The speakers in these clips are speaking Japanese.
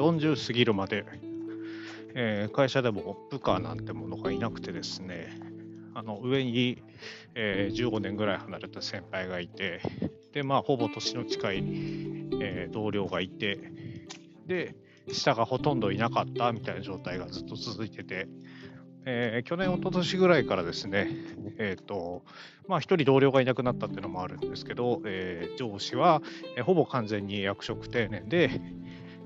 40過ぎるまで、えー会社でも部下なんてものがいなくてですね、あの上に、えー15年ぐらい離れた先輩がいて、で、まあ、ほぼ年の近い、えー同僚がいて、で、下がほとんどいなかったみたいな状態がずっと続いてて、えー去年、一昨年ぐらいからですね、えっ、と、まあ、一人同僚がいなくなったっていうのもあるんですけど、えー上司は、えほぼ完全に役職定年で、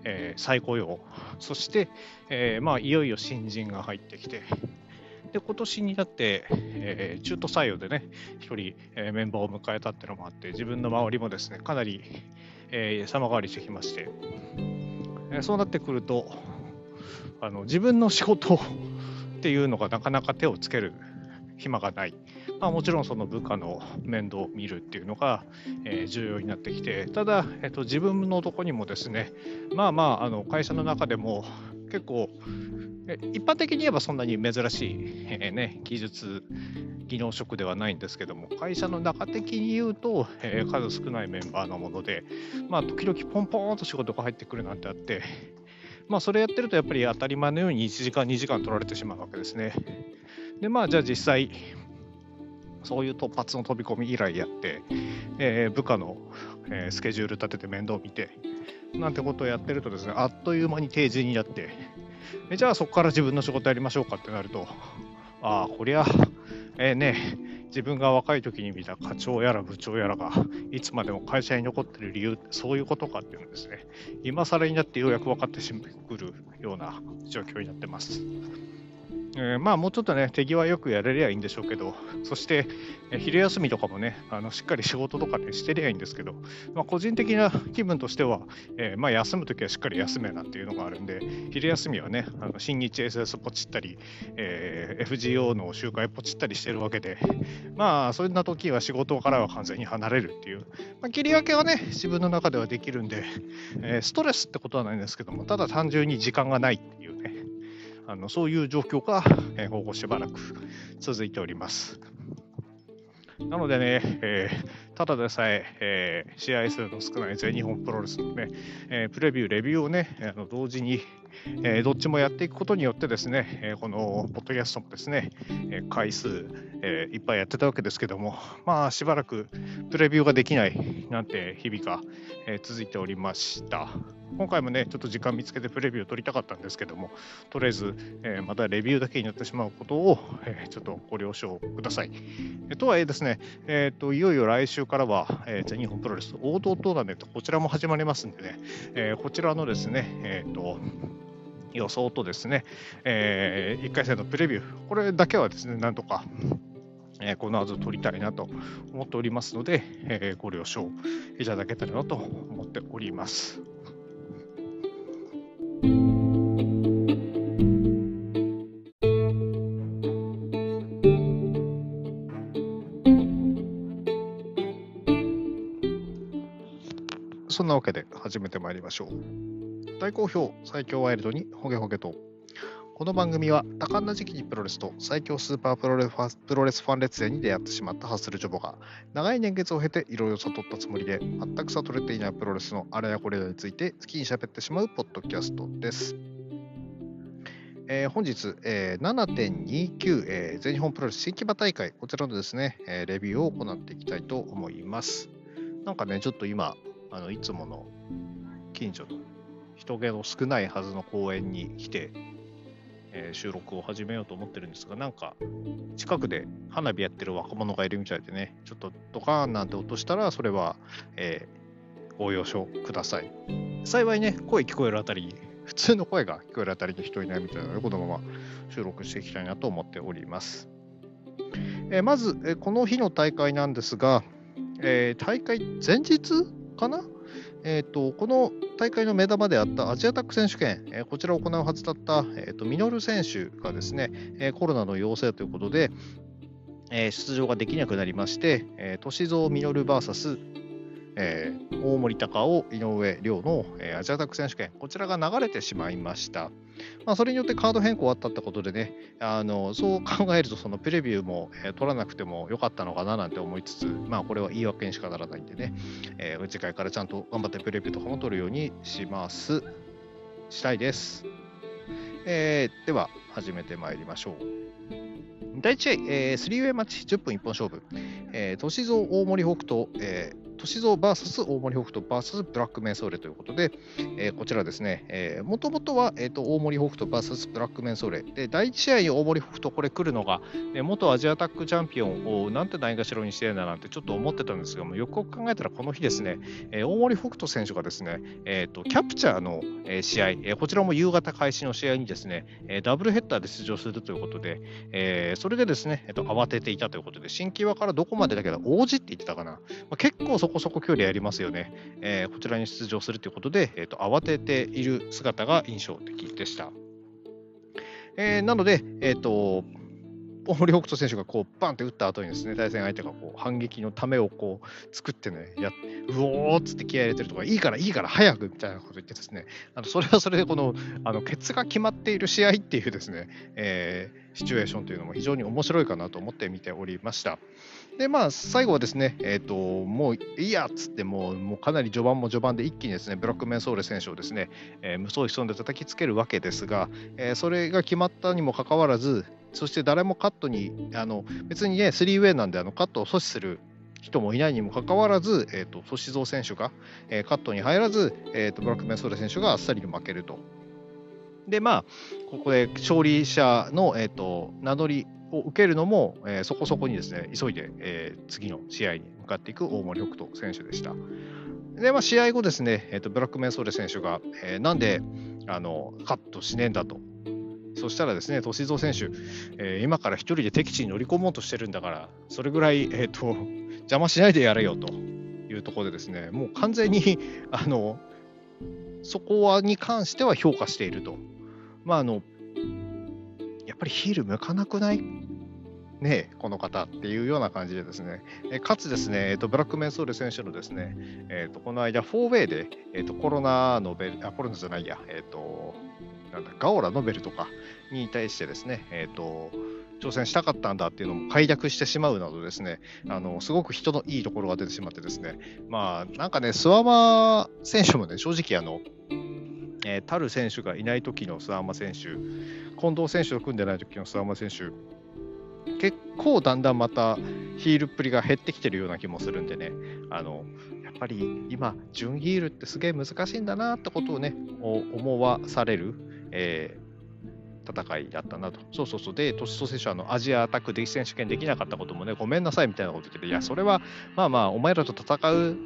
えー再雇用、そして、えーまあ、いよいよ新人が入ってきて、で今年になって、えー中途採用でね、一人、えメンバーを迎えたっていうのもあって、自分の周りもですね、かなり、え様変わりしてきまして、えそうなってくると、あの自分の仕事っていうのがなかなか手をつける暇がない。まあ、もちろんその部下の面倒を見るっていうのが、えー重要になってきて、ただ、えっと、自分のとこにもですね、まあまあ、あの会社の中でも結構、一般的に言えばそんなに珍しい、えーね、技術、技能職ではないんですけども、会社の中的に言うと、えー数少ないメンバーのもので、まあ、時々ポンポンと仕事が入ってくるなんてあって、まあ、それやってるとやっぱり当たり前のように1時間、2時間取られてしまうわけですね。で、まあ、じゃあ実際、そういう突発の飛び込み依頼やって、えー部下の、えースケジュール立てて面倒見て、なんてことをやってるとですね、あっという間に定時になって、えじゃあそこから自分の仕事やりましょうかってなると、ああ、こりゃ、えーね、自分が若い時に見た課長やら部長やらが、いつまでも会社に残ってる理由ってそういうことかっていうのですね、今更になってようやく分かってくるような状況になってます。えーまあもうちょっとね、手際よくやれりゃいいんでしょうけど、そして、えー昼休みとかもね、あのしっかり仕事とかね、してりゃいいんですけど、まあ、個人的な気分としては、えーまあ、休むときはしっかり休めなんていうのがあるんで、昼休みはね、あの新日 SS ポチったり、えー FGO の集会ポチったりしてるわけで、まあ、そんな時は仕事からは完全に離れるっていう、まあ、切り分けはね、自分の中ではできるんで、えーストレスってことはないんですけども、ただ単純に時間がないっていうね、あのそういう状況が、えーここしばらく続いております。なのでね、えーただでさええー試合数の少ない全日本プロレスのね、えープレビュー、レビューをね、あの同時に、えどっちもやっていくことによってですね、えこのポッドキャストもですね、え回数、えいっぱいやってたわけですけども、まあしばらくプレビューができないなんて日々が、え続いておりました。今回もね、ちょっと時間見つけてプレビューを取りたかったんですけども、とりあえず、えまたレビューだけになってしまうことを、えちょっとご了承ください。えとはいえですね、えーと、いよいよ来週からは、えー全日本プロレス王道トーナメント、こちらも始まりますんでね、えこちらのですね、えーと、予想とですね、え1回戦のプレビュー、これだけはですね、なんとか、えーこの後取りたいなと思っておりますので、えーご了承いただけたらなと思っております。そんなわけで始めてまいりましょう。大好評最強ワイルドにホゲホゲと。この番組は多感な時期にプロレスと最強スーパープロレスファプロレスファン列伝に出会ってしまったハッスルジョボが長い年月を経ていろいろ悟ったつもりで全く悟れていないプロレスのあれやこれやについて好きに喋ってしまうポッドキャストです。えー本日、えー7.29、えー全日本プロレス新木場大会、こちらのですね、えーレビューを行っていきたいと思います。なんかね、ちょっと今、あのいつもの近所の人気の少ないはずの公園に来て、えー収録を始めようと思ってるんですが、なんか近くで花火やってる若者がいるみたいでね、ちょっとドカーンなんて音したら、それは、えーご了承ください。幸いね、声聞こえるあたりに、普通の声が聞こえるあたりに人いないみたいなので、このまま収録していきたいなと思っております。えーまず、えこの日の大会なんですが、えー大会前日かなえー、とこの大会の目玉であったアジアタック選手権、えーこちらを行うはずだった、えー、とミノル選手がですね、えーコロナの陽性ということで、えー出場ができなくなりまして、えー、歳三ミノル VS、えー大森高尾、井上亮の、えーアジアタック選手権、こちらが流れてしまいました。まあ、それによってカード変更あったってことでね、あのそう考えると、そのプレビューも、えー取らなくてもよかったのかななんて思いつつ、まあ、これは言い訳にしかならないんでね、えー次回からちゃんと頑張ってプレビューとかも取るようにします。したいです。えー、では、始めてまいりましょう。第1試合、えー、3ウェイマッチ10分一本勝負、えー、歳三大森北斗、えー、歳三 VS 大森北斗 VS ブラックメンソーレということで、えー、こちらですね、もともとは、えーと、大森北斗 VS ブラックメンソーレ。で、第1試合に大森北斗、これ来るのが、えー、元アジアタックチャンピオンをなんてないがしろにしてるんだなんてちょっと思ってたんですが、よくよく考えたらこの日ですね、えー、大森北斗選手がですね、えーと、キャプチャーの、えー、試合、えー、こちらも夕方開始の試合にですね、えー、ダブルヘッダーで出場するということで、えー、それでですね、えーと、慌てていたということで、新規輪からどこまでだけど、王子って言ってたかな、まあ、結構そこそこ距離ありますよね、えー、こちらに出場するということで、えーと、慌てている姿が印象的でした。えー、なので、え、ー、と、森北斗選手がこうバンって打った後にですね、対戦相手がこう反撃のためをこう作ってね、やうおーっつって気合入れてるとか、いいからいいから早くみたいなこと言ってですね、あのそれはそれでこのあのケツが決まっている試合っていうですね、えー、シチュエーションというのも非常に面白いかなと思って見ておりました。で、まあ、最後はですね、え、ー、と、もういいやっつってもう、もうかなり序盤も序盤で一気にですね、ブラックメンソーレ選手をですね、えー、無双潜んで叩きつけるわけですが、えー、それが決まったにもかかわらず、そして誰もカットに、あの別にね、スリーウェイなんであのカットを阻止する人もいないにもかかわらず、えーと、歳三選手が、えー、カットに入らず、えーと、ブラックメンソーレ選手があっさり負けると。で、まあ、ここで勝利者の、えーと、名乗りを受けるのも、えー、そこそこにですね、急いで、えー、次の試合に向かっていく大森北斗選手でした。で、まあ、試合後ですね、えーと、ブラックメンソーレ選手が、えー、なんであのカットしねえんだとそしたらですね、歳三選手、えー、今から一人で敵地に乗り込もうとしてるんだから、それぐらい、えーと、邪魔しないでやれよというところでですね、もう完全にあのそこはに関しては評価していると。まあ、あのやっぱりヒール向かなくない？ねこの方っていうような感じでですね、えかつですね、えーと、ブラックメンソール選手のですね、えーと、この間、4ウェイで、えーと、コロナのベル、あ、コロナじゃないや、えっ、ー、と、なんだ、ガオラノベルとかに対してですね、えっ、ー、と、挑戦したかったんだっていうのも快諾してしまうなどですね、あのすごく人のいいところが出てしまってですね、まあなんかね、スワマ選手もね、正直あの、えー、タル選手がいない時のスワマ選手、近藤選手と組んでない時のスワマ選手、結構だんだんまたヒールっぷりが減ってきてるような気もするんでね、あのやっぱり今、準ヒールってすげえ難しいんだなってことをね、思わされる、えー、戦いだったなと。そうそうそう。で、トシソ選手はあのアジアアタックで選手権できなかったこともね、ごめんなさいみたいなこと言ってて、いや、それはまあまあ、お前らと戦う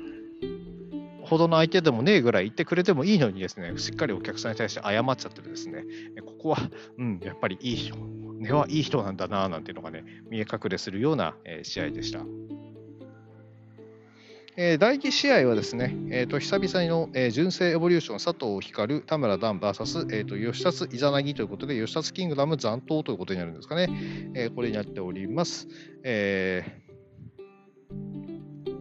ほどの相手でもねえぐらい言ってくれてもいいのにですね、しっかりお客さんに対して謝っちゃっててですね、ここは、うん、やっぱりいい人、根はいい人なんだな、なんていうのがね、見え隠れするような、試合でした。え、第2試合はですね、えーと、久々の、え、純正エボリューション佐藤光、田村段 VS、えーと、吉達イザナギということで、吉達キングダム残党ということになるんですかね。えー、これになっております。えー、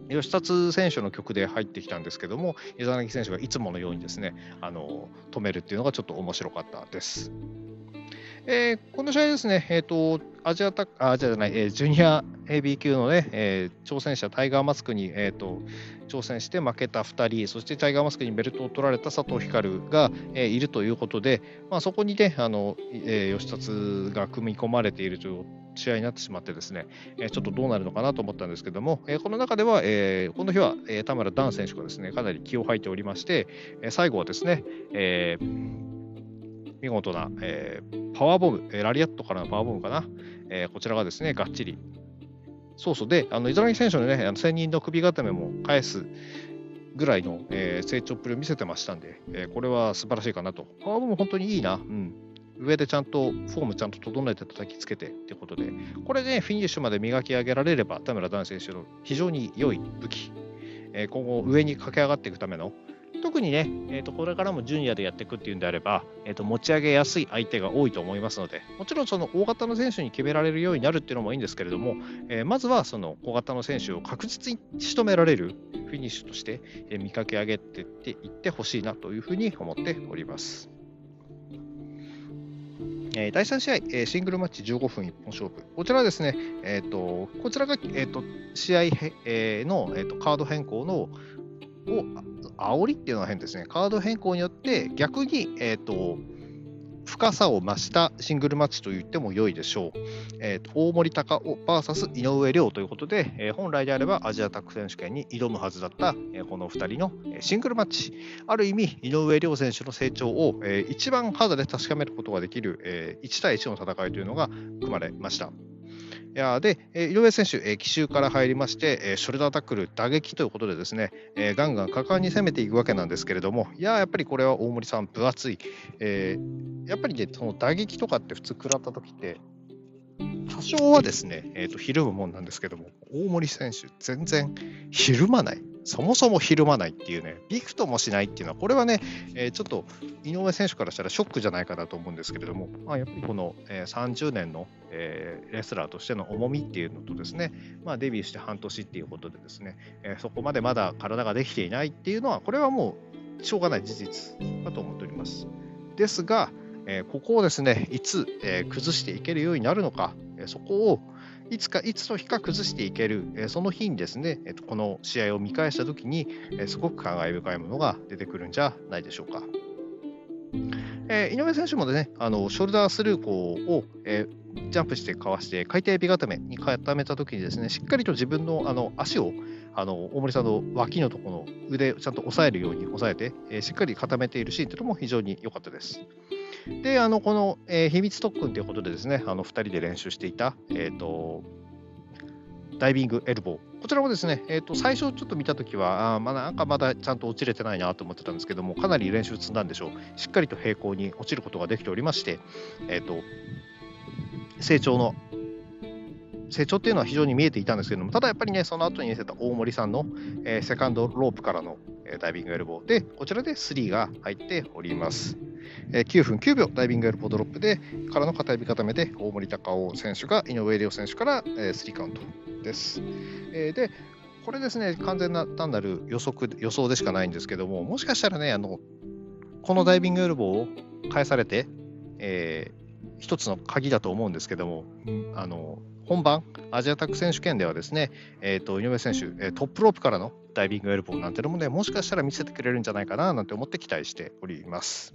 吉達選手の曲で入ってきたんですけども、イザナギ選手がいつものようにですね、あの止めるっていうのがちょっと面白かったです。えー、この試合ですね、えーと、アジアタあじゃない、えー、ジュニア AB 級のね、えー、挑戦者、タイガーマスクに、えーと、挑戦して負けた2人、そしてタイガーマスクにベルトを取られた佐藤光が、えー、いるということで、まあ、そこにね、あのえー、吉達が組み込まれているという試合になってしまってですね、え、ちょっとどうなるのかなと思ったんですけども、え、この中では、えー、この日は、え、田村段選手がですね、かなり気を吐いておりまして、え、最後はですね、えー見事な、え、パワーボム、え、ラリアットからのパワーボムかな、え、こちらがですね、がっちり。そうそうで、あのイザラギ選手のね、あの1000人の首固めも返すぐらいの、えー、成長っぷりを見せてましたんで、えー、これは素晴らしいかなと。パワーボム本当にいいな。うん。上でちゃんとフォームちゃんと整えて叩きつけてってことで、これで、フィニッシュまで磨き上げられれば、田村男選手の非常に良い武器、えー、今後上に駆け上がっていくための、特にね、えー、とこれからもジュニアでやっていくっていうんであれば、えー、と持ち上げやすい相手が多いと思いますので、もちろんその大型の選手に決められるようになるっていうのもいいんですけれども、えー、まずはその小型の選手を確実に仕留められるフィニッシュとして、えー、見かけ上げていってほしいなというふうに思っております。え第3試合、えシングルマッチ15分一本勝負。こちらはですね、えーと、こちらが、えーと、試合、えー、の、えーとカード変更のを煽りっていうのは変ですね。カード変更によって逆に、えっ、ー、と、深さを増したシングルマッチと言っても良いでしょう。えー、大森隆夫 VS 井上涼ということで、えー、本来であればアジアタック選手権に挑むはずだった、えー、この2人のシングルマッチ、ある意味、井上涼選手の成長を、えー、一番肌で確かめることができる、え1対1の戦いというのが組まれました。やで、え井上選手、え奇襲から入りまして、えショルダータックル、打撃ということでですね、えガンガン果敢に攻めていくわけなんですけれども、いややっぱりこれは大森さん、分厚い、えー、やっぱりね、その打撃とかって普通食らった時って、多少はですね、えーと、ひるむもんなんですけども、大森選手、全然ひるまない。そもそもひるまないっていうね、ビクともしないっていうのは、これはね、えー、ちょっと井上選手からしたらショックじゃないかなと思うんですけれども、まあ、やっぱりこの、えー、30年の、えー、レスラーとしての重みっていうのとですね、まあ、デビューして半年っていうことでですね、えそこまでまだ体ができていないっていうのは、これはもうしょうがない事実だと思っております。ですが、えここをですね、いつ、え崩していけるようになるのか、えそこをいつか、いつの日か崩していける、えその日にですね、えこの試合を見返したときに、えすごく感慨深いものが出てくるんじゃないでしょうか。えー、井上選手もね、あのショルダースルーコーを、えー、ジャンプしてかわして、海底ビ固めに固めたときにですね、しっかりと自分のあの足をあの大森さんの脇のところの腕をちゃんと押さえるように押さえて、えー、しっかり固めているシーンというのも非常に良かったです。で、あのこの、えー、秘密特訓ということでですね、あの2人で練習していた、えーと、ダイビングエルボー。こちらもですね、えーと、最初ちょっと見たときは、あまあ、なんかまだちゃんと落ちれてないなと思ってたんですけども、かなり練習積んだんでしょう。しっかりと平行に落ちることができておりまして、えーと、成長の成長っていうのは非常に見えていたんですけども、ただやっぱりね、その後に見せた大森さんの、えー、セカンドロープからの、ダイビングエルボーで、こちらで3が入っております。9分9秒ダイビングエルボードロップで、からの片指固めで、大森隆夫選手が井上涼選手から、3カウントです。で、これですね、完全な単なる予測予想でしかないんですけども、もしかしたらね、あのこのダイビングエルボーを返されて、えー、一つの鍵だと思うんですけども、あの本番、アジアタック選手権ではですね、えーと、井上選手、トップロープからのダイビングエルボーなんてのもね、もしかしたら見せてくれるんじゃないかななんて思って期待しております。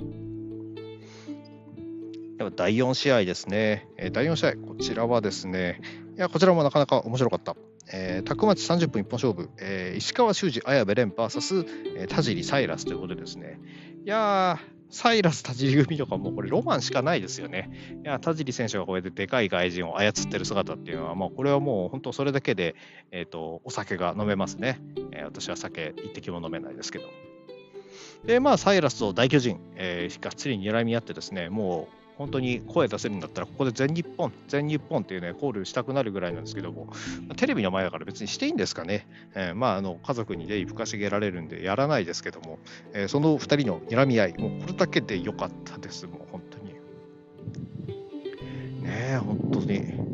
では第4試合ですね、え、第4試合、こちらはですね、いやこちらもなかなか面白かった。えー、タックマッチ30分一本勝負、えー、石川修司、綾部蓮 VS、えー、田尻サイラスということでですね、いやー、サイラス田尻組とかもこれロマンしかないですよね。いや、田尻選手がこうやってでかい外人を操ってる姿っていうのは、もうこれはもう本当それだけで、えっ、ー、と、お酒が飲めますね。えー、私は酒一滴も飲めないですけど。で、まあ、サイラスと大巨人、えー、がっつり睨み合ってですね、もう本当に声出せるんだったら、ここで全日本、全日本っていうね、コールしたくなるぐらいなんですけども、テレビの前だから別にしていいんですかね。えー、まあ、あの、家族にね、ふかしげられるんで、やらないですけども、えー、その2人の睨み合い、もうこれだけで良かったです、もう本当に。ねえ、本当に。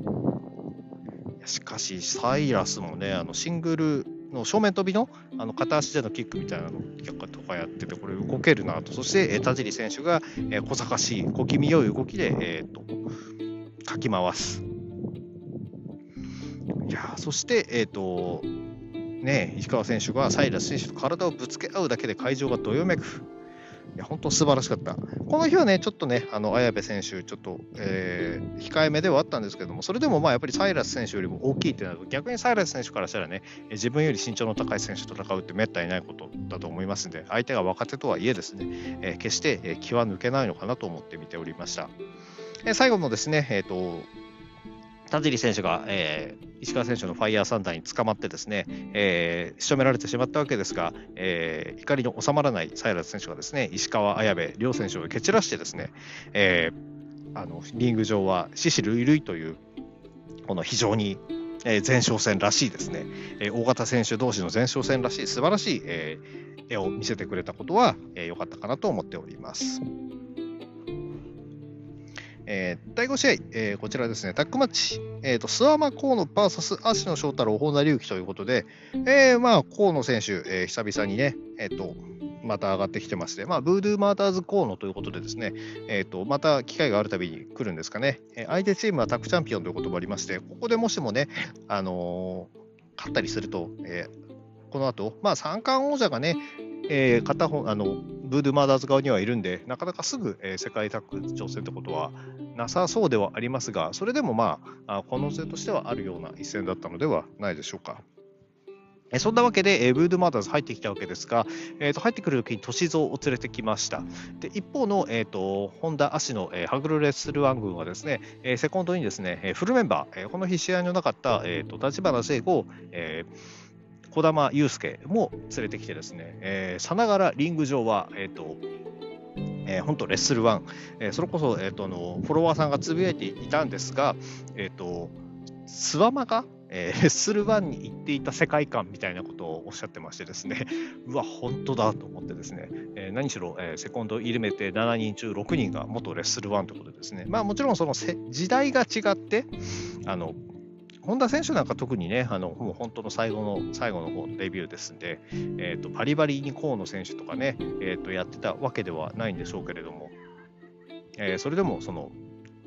しかし、サイラスもね、あのシングルの正面飛びのあの片足でのキックみたいなのとかやってて、これ動けるなと、そしてえ田尻選手が、え小賢しい、小気味よい動きで、えーと、かき回す。いやそして、えーとね、石川選手がサイラス選手と体をぶつけ合うだけで会場がどよめく。や本当素晴らしかった。この日はね、ちょっとね、あの綾部選手、ちょっと、えー、控えめではあったんですけども、それでもまあやっぱりサイラス選手よりも大きいってなると、逆にサイラス選手からしたらね、自分より身長の高い選手と戦うってめったにないことだと思いますんで、相手が若手とはいえですね、えー、決して、気は抜けないのかなと思って見ておりました。えー、最後のですね、えっ、と、田尻選手が、えー、石川選手のファイヤーサンダーに捕まってですね、えー、仕留められてしまったわけですが、えー、怒りの収まらないサイラス選手がですね、石川綾部両選手を蹴散らしてですね、えー、あのリング上は獅子類類という、この非常にえ前哨戦らしいですね、え大型選手同士の前哨戦らしい素晴らしい、え絵を見せてくれたことは良、えー、かったかなと思っております。えー、第5試合、えー、こちらですね、タッグマッチ、えーと、諏訪間河野 VS 芦野翔太郎、本田隆起ということで、えー、まあ、河野選手、えー、久々にね、えっ、と、また上がってきてまして、まあ、ブードゥーマーターズ河野ということでですね、えーと、また機会があるたびに来るんですかね、えー、相手チームはタッグチャンピオンということもありまして、ここでもしもね、あの、勝ったりすると、えー、この後、まあ、三冠王者がね、えー、片方あのブードゥ・マーダーズ側にはいるんで、なかなかすぐ、えー、世界タッグ挑戦ってことはなさそうではありますが、それでもまあ、可能性としてはあるような一戦だったのではないでしょうか。えそんなわけで、え、ブードゥ・マーダーズ入ってきたわけですが、えー、と入ってくるときに歳三を連れてきました。で一方の、えーと、ホンダ・アシの、えー、ハグルレッスルワン軍はですね、え、セコンドにですね、えフルメンバー、え、この日試合のなかった、えーと、立花聖子、えー、児玉悠介も連れてきてですね、えー、さながらリング上は、えーとえー、本当レッスルワン、えー、それこそ、えーと、のフォロワーさんがつぶやいていたんですが、えーと、スワマがえー、レッスル1に行っていた世界観みたいなことをおっしゃってましてですね、うわ、本当だと思ってですね、えー、何しろ、えー、セコンド入れて7人中6人が元レッスル1ということですね、まあもちろんその時代が違って、あの、本田選手なんか特にね、あのもう本当の最後の最後の方のデビューですんで、えーと、バリバリに河野選手とかね、えーと、やってたわけではないんでしょうけれども、えー、それでもその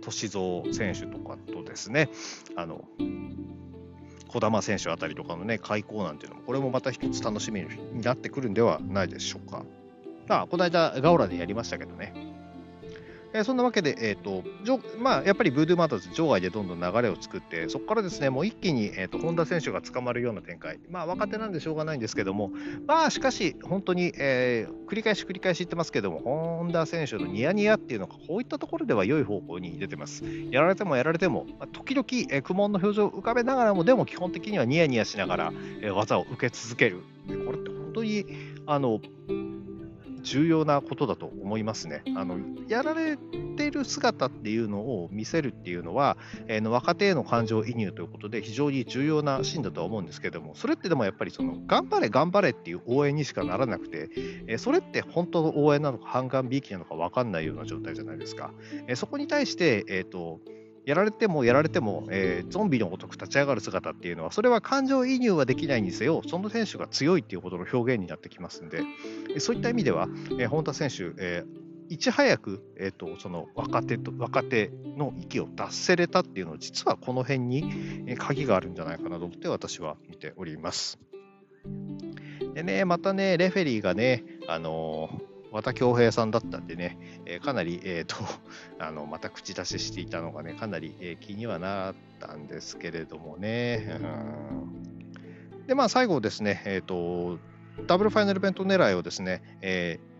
歳三選手とかとですね、あの児玉選手あたりとかのね、開口なんていうのも、これもまた一つ楽しみになってくるんではないでしょうか。まあ、この間、ガオラでやりましたけどね、えー、そんなわけで、えーとまあ、やっぱりブードゥーマーターズ場外でどんどん流れを作って、そこからですねもう一気に、えーと、本田選手が捕まるような展開、まあ、若手なんでしょうがないんですけども、まあ、しかし、本当に、えー、繰り返し繰り返し言ってますけども、本田選手のニヤニヤっていうのが、こういったところでは良い方向に出てます。やられてもやられても、まあ、時々、えー、苦悶の表情を浮かべながらも、でも基本的にはニヤニヤしながら、えー、技を受け続ける。これって本当にあの重要なことだと思いますね。あのやられている姿っていうのを見せるっていうのは、えー、の若手への感情移入ということで非常に重要なシーンだとは思うんですけども、それってでもやっぱりその頑張れ頑張れっていう応援にしかならなくて、えー、それって本当の応援なのか半眼びいきなのか分かんないような状態じゃないですか。えー、そこに対して、えーとやられてもやられても、えー、ゾンビのごとく立ち上がる姿っていうのは、それは感情移入はできないにせよ、その選手が強いっていうことの表現になってきますんで、そういった意味では、えー、本田選手、えーいち早く、えーと、その若手と若手の息を出せれたっていうのは、実はこの辺に鍵があるんじゃないかなと思って私は見ております。でね、またね、レフェリーがね、あのー和田恭平さんだったんでね、えー、かなり、えーと、あのまた口出ししていたのがね、かなり、えー、気にはなったんですけれどもね。うんで、まあ、最後ですね、えーと、ダブルファイナルベント狙いをですね、えー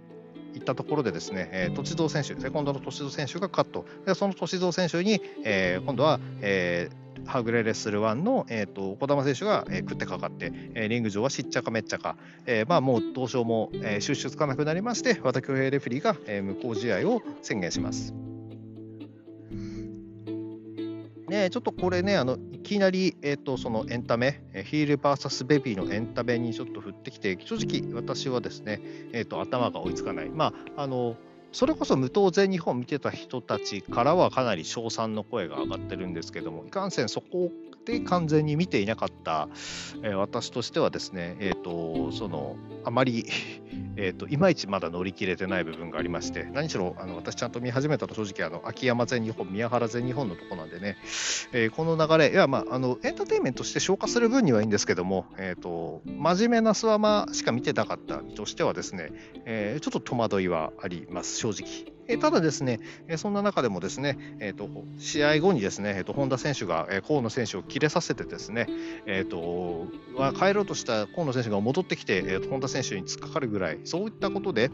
いったところでですね、えー、歳三選手、セコンドの歳三選手がカット、でその歳三選手に、えー、今度は、えー、はぐれレッスル1の、えーと、児玉選手が、えー、食ってかかって、えー、リング上はしっちゃかめっちゃか、えーまあ、もうどうしようも、えー、収集つかなくなりまして、和田恭平レフェリーが、えー、無効試合を宣言します。ね、ちょっとこれね、あのいきなり、えーと、そのエンタメ、ヒール VS ベビーのエンタメにちょっと振ってきて、正直私はですね、えーと、頭が追いつかない。まああのそれこそ無党全日本見てた人たちからはかなり称賛の声が上がってるんですけども、いかんせんそこで完全に見ていなかった、えー、私としてはですね、えーと、そのあまり、えーと、いまいちまだ乗り切れてない部分がありまして、何しろあの私ちゃんと見始めたの正直あの、秋山全日本、宮原全日本のとこなんでね、えー、この流れ、いや、まああの、エンターテインメントとして消化する分にはいいんですけども、えーと、真面目なスワマしか見てなかったとしてはですね、えー、ちょっと戸惑いはあります、正直。えただですね、えそんな中でもですね、えーと、試合後にですね、えーと、本田選手が、え、河野選手を切れさせてですね、えーと、帰ろうとした河野選手が戻ってきて、えー、本田選手に突っかかるぐらい、そういったことで、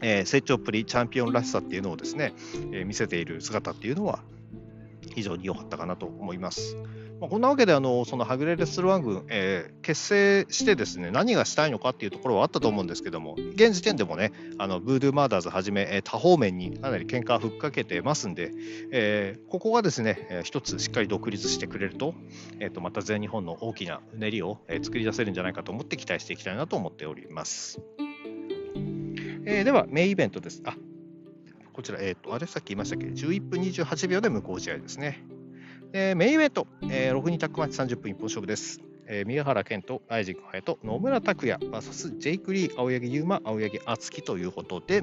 えー、成長っぷり、チャンピオンらしさっていうのをですね、えー、見せている姿っていうのは非常に良かったかなと思います。まあ、こんなわけであのそのはぐれレストラン軍、えー、結成してですね何がしたいのかっていうところはあったと思うんですけども現時点でもねあのブードゥーマーダーズはじめ、えー、多方面にかなり喧嘩をふっかけてますんで、えー、ここがですね、えー、一つしっかり独立してくれると,、えー、とまた全日本の大きなうねりを、えー、作り出せるんじゃないかと思って期待していきたいなと思っております。えー、ではメインイベントです。あこちら、えっ、ー、と、あれさっき言いましたっけ ?11 分28秒で無効試合ですね。えー、メインイベント、えー、6人タックマッチ30分一本勝負です。えー、宮原健とライジング隼人、野村拓也 VS ジェイク・リー、青柳優馬、青柳敦樹ということで、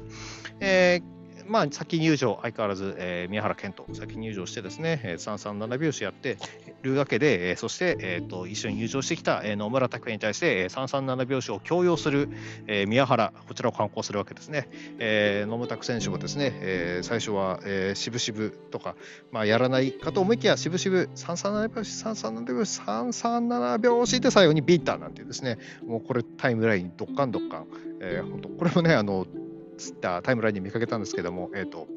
えー、まあ、先入場、相変わらず、えー、宮原健と先入場してですね、337拍子やって、るわけで、えそして、えーと、一緒に入場してきた、え野村拓也に対して、え337拍子を強要する、え宮原、こちらを観光するわけですね。え野村拓選手もですね、え最初は、えー、渋々とか、まあ、やらないかと思いきや、渋々337拍子、337拍子、337拍子で最後にビンターなんていうですね、もうこれタイムライン、どっかんどっかん、えー、本当これもね、あのツイッタータイムラインに見かけたんですけども、えーと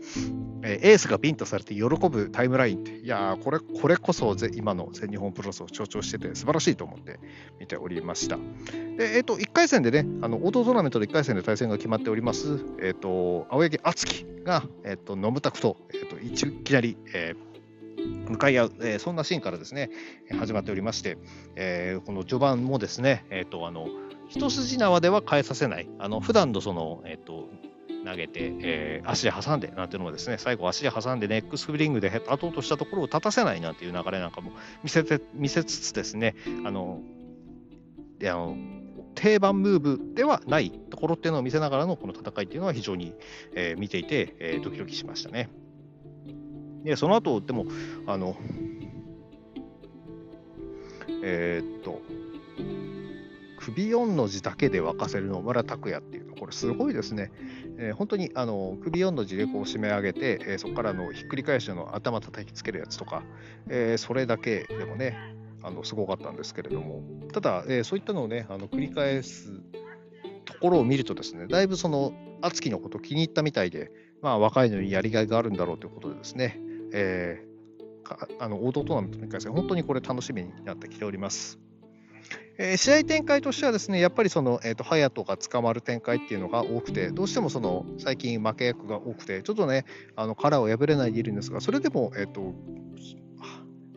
えー、エースがビンタされて喜ぶタイムラインって、いやこれこれこそ今の全日本プロレスを象徴してて素晴らしいと思って見ておりました。でえーと、1回戦でね、あの王道トーナメントで1回戦で対戦が決まっております、えーと、青柳亮生が、えーと、野村卓矢と,、えー、といきなり、えー向かい合う、えー、そんなシーンからですね、始まっておりまして、えー、この序盤もですね、えーと、あの一筋縄では返させない、あの普段のその、えーと、投げて、えー、足で挟んでなんていうのもですね、最後足で挟んでネックスプリングで立とうとしたところを立たせないなんていう流れなんかも見せて見せつつですね、あの、あの定番ムーブではないところっていうのを見せながらのこの戦いっていうのは非常に、えー、見ていて、えー、ドキドキしましたね。で、その後、でも、あの、えー、っと、首4の字だけで沸かせる野村拓也っていう、これすごいですね。えー、本当にあの首4の字でこう締め上げて、えー、そこからのひっくり返しの頭叩きつけるやつとか、えー、それだけでもね、あのすごかったんですけれども、ただ、えそういったのをね、あの繰り返すところを見るとですね、だいぶその敦貴のこと気に入ったみたいで、まあ、若いのにやりがいがあるんだろうということでですね、えー、あの王道トーナメントの1回戦、本当にこれ楽しみになってきております。えー、試合展開としてはですね、やっぱりその、えーと、隼人が捕まる展開っていうのが多くて、どうしてもその最近負け役が多くて、ちょっとね、あの殻を破れないでいるんですが、それでも、えーと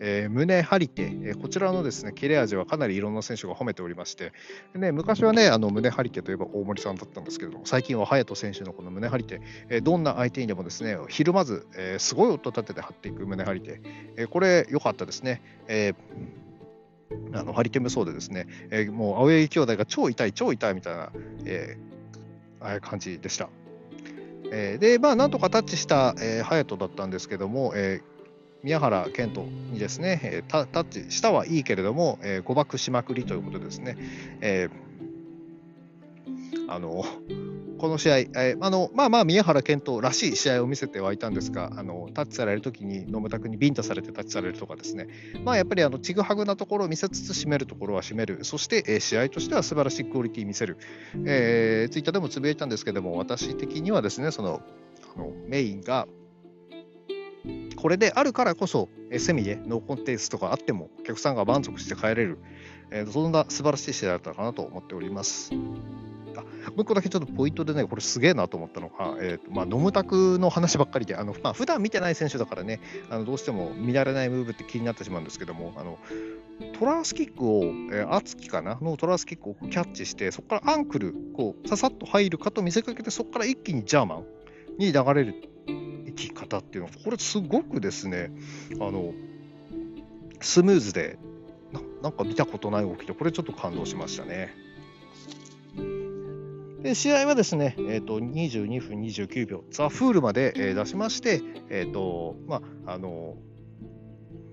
えー、胸張り手、えー、こちらのですね切れ味はかなりいろんな選手が褒めておりまして、ね、昔はね、あの胸張り手といえば大森さんだったんですけども、最近は隼人選手のこの胸張り手、えー、どんな相手にでもですね、ひるまず、えすごい音立てて張っていく胸張り手、えこれ良かったですね。えーあのハリケーンそうでですね、えー、もう青柳兄弟が超痛い、超痛いみたいな、えー、感じでした。えー、で、まあ、なんとかタッチした、えー、隼人だったんですけども、えー、宮原健人にですね、えー、タタッチしたはいいけれども、えー、誤爆しまくりということですね。えー、あのこの試合、えー、あのまあまあ宮原健人らしい試合を見せてはいたんですが、あのタッチされるときに野村君にビンタされてタッチされるとかですね、まあ、やっぱりあのちぐはぐなところを見せつつ締めるところは締める、そして、えー、試合としては素晴らしいクオリティ見せる、えー、ツイッターでもつぶやいたんですけども、私的にはですね、そのあのメインがこれであるからこそ、セミでノーコンテンツとかあってもお客さんが満足して帰れる、えー、そんな素晴らしい試合だったかなと思っております。もう一個だけちょっとポイントでね、これすげえなと思ったのが、えーとまあ、ノムタクの話ばっかりで、あのまあ、普段見てない選手だからね、あのどうしても見慣れないムーブって気になってしまうんですけども、あのトラースキックを、えー、ツキかな？のトラースキックをキャッチして、そこからアンクル、こう、ささっと入るかと見せかけて、そこから一気にジャーマンに流れる生き方っていうのは、これすごくですね、あの、スムーズでな、なんか見たことない動きで、これちょっと感動しましたね。で試合はですね、えーと、22分29秒、ザ・フールまで、えー、出しまして、えーとまあ、あの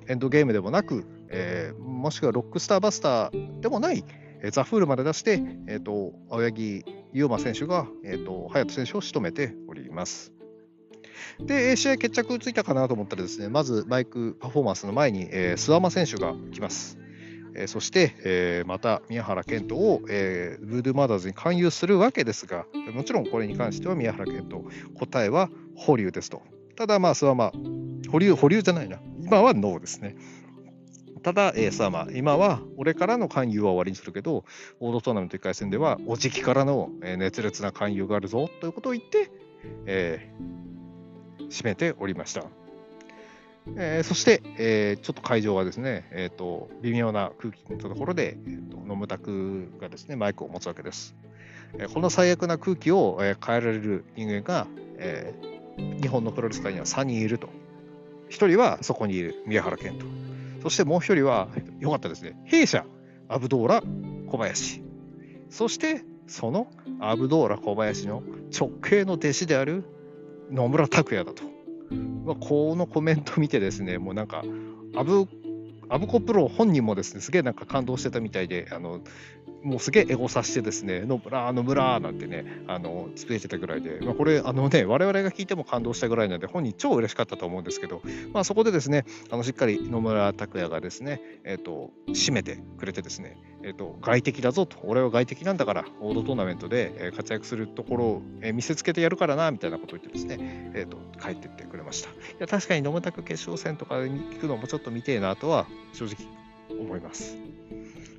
エンドゲームでもなく、えー、もしくはロックスターバスターでもない、えー、ザ・フールまで出して、えーと、青柳優馬選手が、えーと、隼人選手を仕留めております。で、試合決着ついたかなと思ったらですね、まずマイクパフォーマンスの前に、えー、諏訪間選手が来ます。えー、そして、えー、また宮原健人を、えー、ブードゥーマザーズに勧誘するわけですが、もちろんこれに関しては宮原健人、答えは保留ですと。ただ、まあ、それはまあ、保留、保留じゃないな。今はノーですね。ただ、えー、さあまあ、今は俺からの勧誘は終わりにするけど、オードトーナメント1回戦では、おじきからの熱烈な勧誘があるぞということを言って、えー、締めておりました。えー、そして、えー、ちょっと会場はですね、えーと、微妙な空気のところで、えーと、野村拓がですねマイクを持つわけです。えー、この最悪な空気を、え、変えられる人間が、え、日本のプロレス界には3人いると。1人はそこにいる宮原健人。そしてもう1人は、よかったですね、弊社、アブドーラ小林。そして、そのアブドーラ小林の直系の弟子である野村拓也だと。まあ、このコメント見てですね、もうなんか、アブ、アブコプロ本人もですね、すげえなんか感動してたみたいで、あのもうすげえエゴさしてですね、ノブラー、ノブラーなんてね、あのつぶやいてたぐらいで、まあ、これ、あのね、我々が聞いても感動したぐらいなので、本人超嬉しかったと思うんですけど、まあ、そこでですね、あのしっかり野村卓矢がですね、えっ、ー、と、締めてくれてですね、えっ、ー、と、外敵だぞと、俺は外敵なんだから、王道トーナメントで活躍するところを見せつけてやるからな、みたいなことを言ってですね、えっ、ー、と、帰ってってくれました。いや、確かに野村卓矢決勝戦とかに行くのもちょっと見てえなとは、正直思います。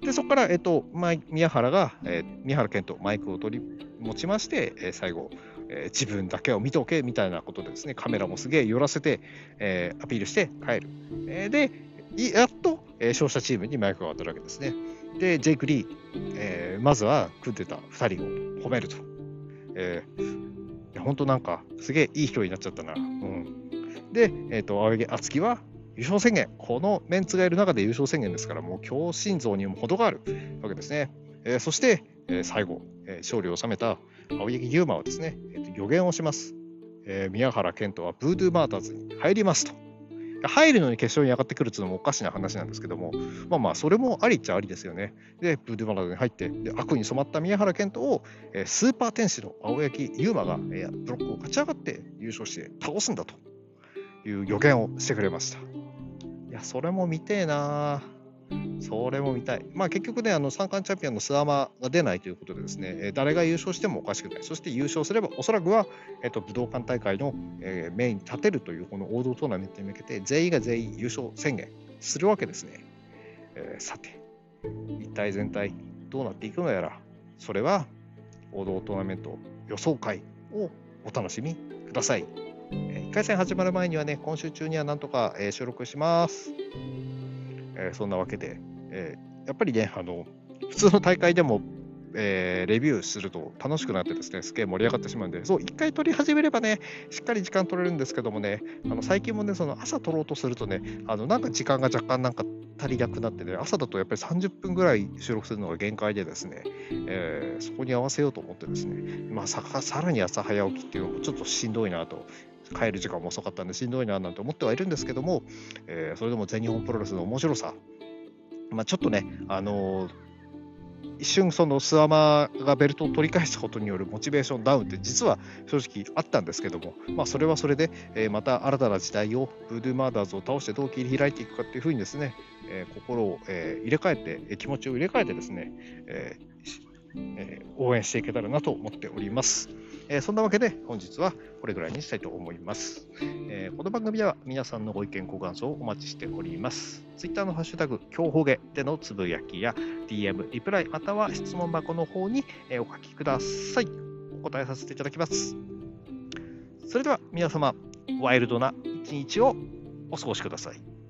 で、そこから、えっと、宮原が、えー、宮原健人、マイクを取り持ちまして、えー、最後、えー、自分だけを見ておけみたいなことでですね、カメラもすげえ寄らせて、えー、アピールして帰る。えー、で、やっと、えー、勝者チームにマイクが渡るわけですね。で、ジェイク・リー、えー、まずは組んでた2人を褒めると。えー、本当なんか、すげえいい人になっちゃったな。うん、で、えっ、ー、と、青柳敦樹は、優勝宣言、このメンツがいる中で優勝宣言ですから、もう強心臓にも程があるわけですね。えー、そして、えー、最後、えー、勝利を収めた青柳優馬はですね、えーと、予言をします。え宮原健人はブードゥーマーターズに入りますと。入るのに決勝に上がってくるっていうのもおかしな話なんですけども、まあまあ、それもありっちゃありですよね。で、ブードゥーマーターズに入って、で悪に染まった宮原健人を、えスーパー天使の青柳優馬が、えブロックを勝ち上がって優勝して倒すんだという予言をしてくれました。いや、それも見てえなそれも見たい。まあ結局ね、あの三冠チャンピオンのスアマが出ないということでですね、誰が優勝してもおかしくない。そして優勝すれば、おそらくは、えっと、武道館大会の、えー、メインに立てるというこの王道トーナメントに向けて、全員が全員優勝宣言するわけですね。えー、さて、一体全体どうなっていくのやら、それは王道トーナメント予想会をお楽しみください。1回戦始まる前にはね、今週中にはなんとか、え、収録します。え、そんなわけで、え、やっぱりね、あの、普通の大会でも、え、レビューすると楽しくなってですね、すげえ盛り上がってしまうんで、そう、一回撮り始めればね、しっかり時間取れるんですけどもね、あの最近もね、その朝撮ろうとするとね、あのなんか時間が若干なんか足りなくなってね、朝だとやっぱり30分ぐらい収録するのが限界でですね、えー、そこに合わせようと思ってですね、まあさ、さらに朝早起きっていうのもちょっとしんどいなと帰る時間も遅かったんでしんどいななんて思ってはいるんですけども、えー、それでも全日本プロレスの面白さ、まあ、ちょっとね、あのー、一瞬そのスアマがベルトを取り返したことによるモチベーションダウンって実は正直あったんですけども、まあ、それはそれで、え、また新たな時代をブードゥーマーダーズを倒してどう切り開いていくかっていうふうにですね、え、心を、え、入れ替えて、気持ちを入れ替えてですね、えー、応援していけたらなと思っております。えー、そんなわけで本日はこれぐらいにしたいと思います。えー、この番組では皆さんのご意見、ご感想をお待ちしております。Twitter のハッシュタグ、今日ほげでのつぶやきや DM、リプライ、または質問箱の方にお書きください。お答えさせていただきます。それでは皆様、ワイルドな一日をお過ごしください。